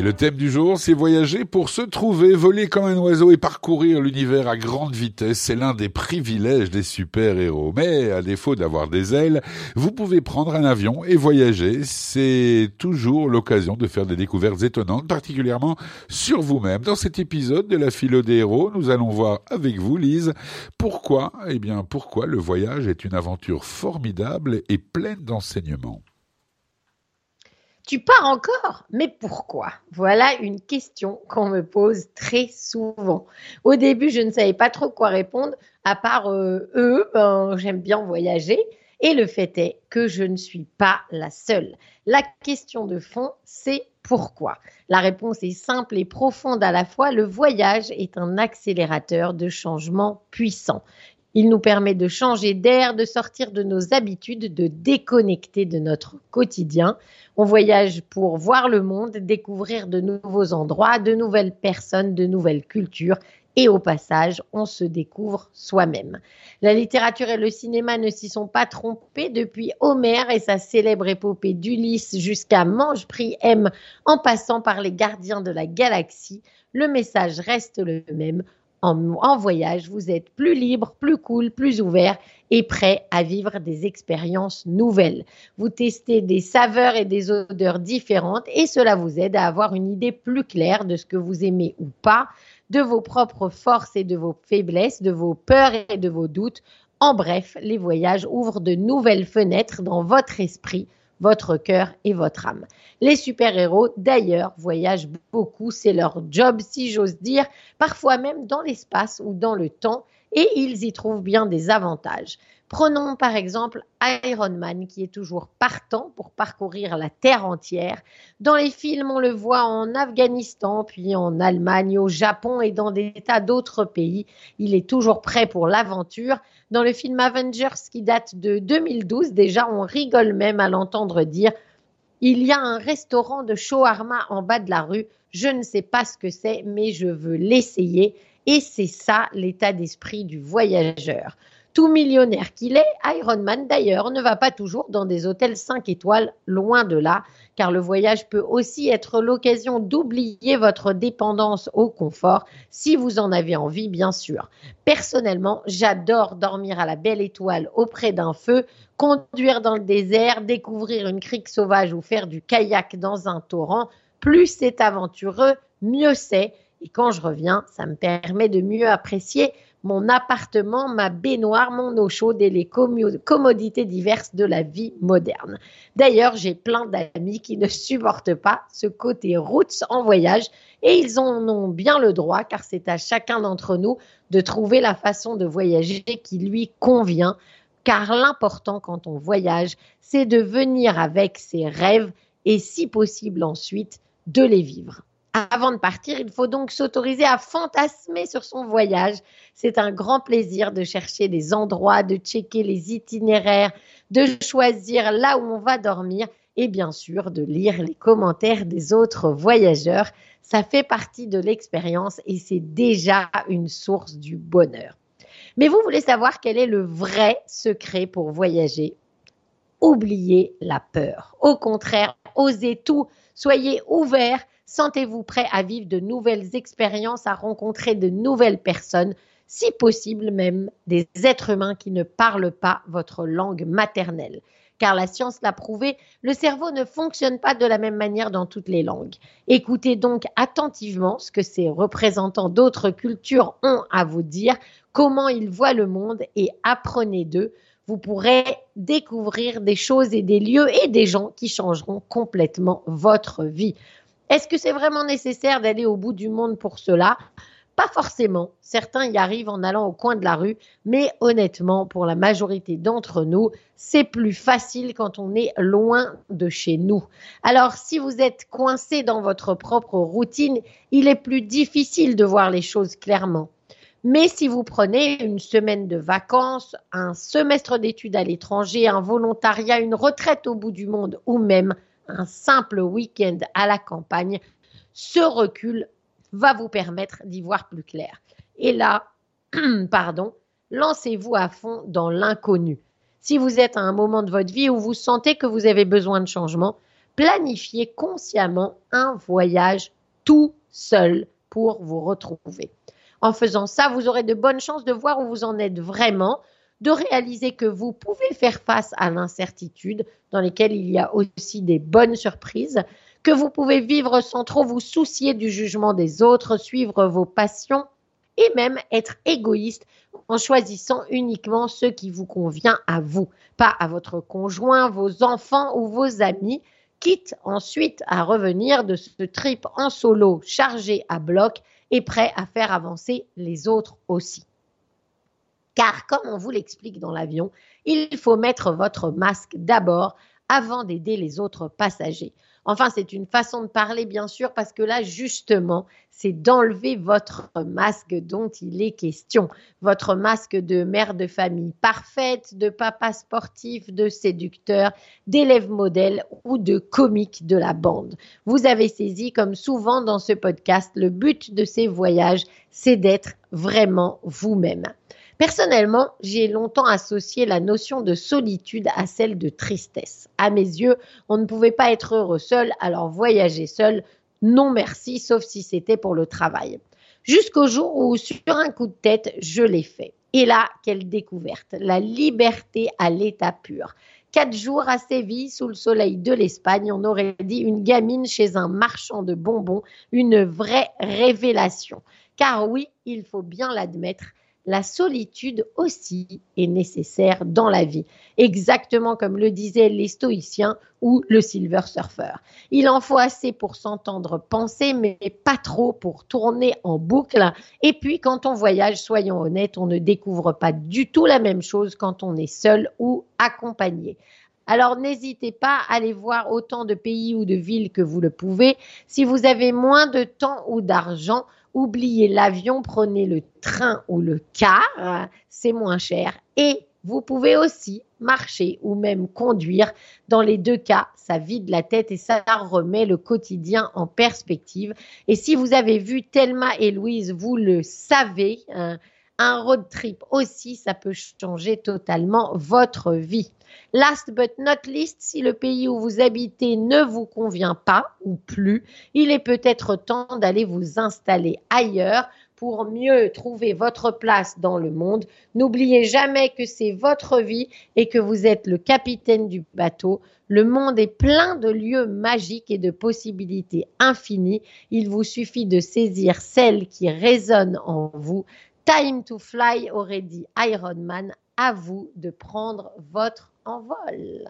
Et le thème du jour, c'est voyager pour se trouver, voler comme un oiseau et parcourir l'univers à grande vitesse. C'est l'un des privilèges des super-héros. Mais à défaut d'avoir des ailes, vous pouvez prendre un avion et voyager. C'est toujours l'occasion de faire des découvertes étonnantes, particulièrement sur vous-même. Dans cet épisode de la philo des héros, nous allons voir avec vous, Lise, pourquoi, eh bien, pourquoi le voyage est une aventure formidable et pleine d'enseignements. Tu pars encore Mais pourquoi? Voilà une question qu'on me pose très souvent. Au début, je ne savais pas trop quoi répondre, à part euh, eux, ben, j'aime bien voyager. Et le fait est que je ne suis pas la seule. La question de fond, c'est pourquoi? La réponse est simple et profonde à la fois. Le voyage est un accélérateur de changement puissant. Il nous permet de changer d'air, de sortir de nos habitudes, de déconnecter de notre quotidien. On voyage pour voir le monde, découvrir de nouveaux endroits, de nouvelles personnes, de nouvelles cultures. Et au passage, on se découvre soi-même. La littérature et le cinéma ne s'y sont pas trompés depuis Homère et sa célèbre épopée d'Ulysse jusqu'à Mange Prix M en passant par les gardiens de la galaxie. Le message reste le même en, voyage, vous êtes plus libre, plus cool, plus ouvert et prêt à vivre des expériences nouvelles. Vous testez des saveurs et des odeurs différentes et cela vous aide à avoir une idée plus claire de ce que vous aimez ou pas, de vos propres forces et de vos faiblesses, de vos peurs et de vos doutes. En bref, les voyages ouvrent de nouvelles fenêtres dans votre esprit votre cœur et votre âme. Les super-héros, d'ailleurs, voyagent beaucoup, c'est leur job, si j'ose dire, parfois même dans l'espace ou dans le temps, et ils y trouvent bien des avantages. Prenons par exemple Iron Man qui est toujours partant pour parcourir la Terre entière. Dans les films, on le voit en Afghanistan, puis en Allemagne, au Japon et dans des tas d'autres pays. Il est toujours prêt pour l'aventure. Dans le film Avengers qui date de 2012, déjà on rigole même à l'entendre dire il y a un restaurant de shawarma en bas de la rue. Je ne sais pas ce que c'est, mais je veux l'essayer. Et c'est ça l'état d'esprit du voyageur. Tout millionnaire qu'il est, Iron Man d'ailleurs ne va pas toujours dans des hôtels 5 étoiles, loin de là, car le voyage peut aussi être l'occasion d'oublier votre dépendance au confort, si vous en avez envie bien sûr. Personnellement, j'adore dormir à la belle étoile auprès d'un feu, conduire dans le désert, découvrir une crique sauvage ou faire du kayak dans un torrent. Plus c'est aventureux, mieux c'est. Et quand je reviens, ça me permet de mieux apprécier mon appartement, ma baignoire, mon eau chaude et les commodités diverses de la vie moderne. D'ailleurs, j'ai plein d'amis qui ne supportent pas ce côté roots en voyage et ils en ont bien le droit car c'est à chacun d'entre nous de trouver la façon de voyager qui lui convient car l'important quand on voyage, c'est de venir avec ses rêves et si possible ensuite de les vivre. Avant de partir, il faut donc s'autoriser à fantasmer sur son voyage. C'est un grand plaisir de chercher des endroits, de checker les itinéraires, de choisir là où on va dormir et bien sûr de lire les commentaires des autres voyageurs. Ça fait partie de l'expérience et c'est déjà une source du bonheur. Mais vous voulez savoir quel est le vrai secret pour voyager? Oubliez la peur. Au contraire, osez tout, soyez ouverts Sentez-vous prêt à vivre de nouvelles expériences, à rencontrer de nouvelles personnes, si possible même des êtres humains qui ne parlent pas votre langue maternelle. Car la science l'a prouvé, le cerveau ne fonctionne pas de la même manière dans toutes les langues. Écoutez donc attentivement ce que ces représentants d'autres cultures ont à vous dire, comment ils voient le monde et apprenez d'eux vous pourrez découvrir des choses et des lieux et des gens qui changeront complètement votre vie. Est-ce que c'est vraiment nécessaire d'aller au bout du monde pour cela? Pas forcément. Certains y arrivent en allant au coin de la rue, mais honnêtement, pour la majorité d'entre nous, c'est plus facile quand on est loin de chez nous. Alors, si vous êtes coincé dans votre propre routine, il est plus difficile de voir les choses clairement. Mais si vous prenez une semaine de vacances, un semestre d'études à l'étranger, un volontariat, une retraite au bout du monde ou même un simple week-end à la campagne, ce recul va vous permettre d'y voir plus clair. Et là, pardon, lancez-vous à fond dans l'inconnu. Si vous êtes à un moment de votre vie où vous sentez que vous avez besoin de changement, planifiez consciemment un voyage tout seul pour vous retrouver. En faisant ça, vous aurez de bonnes chances de voir où vous en êtes vraiment, de réaliser que vous pouvez faire face à l'incertitude, dans lesquelles il y a aussi des bonnes surprises, que vous pouvez vivre sans trop vous soucier du jugement des autres, suivre vos passions et même être égoïste en choisissant uniquement ce qui vous convient à vous, pas à votre conjoint, vos enfants ou vos amis, quitte ensuite à revenir de ce trip en solo chargé à bloc et prêt à faire avancer les autres aussi. Car comme on vous l'explique dans l'avion, il faut mettre votre masque d'abord avant d'aider les autres passagers. Enfin, c'est une façon de parler, bien sûr, parce que là, justement, c'est d'enlever votre masque dont il est question. Votre masque de mère de famille parfaite, de papa sportif, de séducteur, d'élève modèle ou de comique de la bande. Vous avez saisi, comme souvent dans ce podcast, le but de ces voyages, c'est d'être vraiment vous-même. Personnellement, j'ai longtemps associé la notion de solitude à celle de tristesse. À mes yeux, on ne pouvait pas être heureux seul, alors voyager seul, non merci, sauf si c'était pour le travail. Jusqu'au jour où, sur un coup de tête, je l'ai fait. Et là, quelle découverte La liberté à l'état pur. Quatre jours à Séville, sous le soleil de l'Espagne, on aurait dit une gamine chez un marchand de bonbons, une vraie révélation. Car oui, il faut bien l'admettre, la solitude aussi est nécessaire dans la vie, exactement comme le disaient les stoïciens ou le silver surfer. Il en faut assez pour s'entendre penser, mais pas trop pour tourner en boucle. Et puis, quand on voyage, soyons honnêtes, on ne découvre pas du tout la même chose quand on est seul ou accompagné. Alors n'hésitez pas à aller voir autant de pays ou de villes que vous le pouvez. Si vous avez moins de temps ou d'argent, oubliez l'avion, prenez le train ou le car, c'est moins cher. Et vous pouvez aussi marcher ou même conduire. Dans les deux cas, ça vide la tête et ça remet le quotidien en perspective. Et si vous avez vu Thelma et Louise, vous le savez, hein, un road trip aussi, ça peut changer totalement votre vie. Last but not least, si le pays où vous habitez ne vous convient pas ou plus, il est peut-être temps d'aller vous installer ailleurs pour mieux trouver votre place dans le monde. N'oubliez jamais que c'est votre vie et que vous êtes le capitaine du bateau. Le monde est plein de lieux magiques et de possibilités infinies. Il vous suffit de saisir celles qui résonnent en vous. Time to fly aurait dit Iron Man. À vous de prendre votre envol.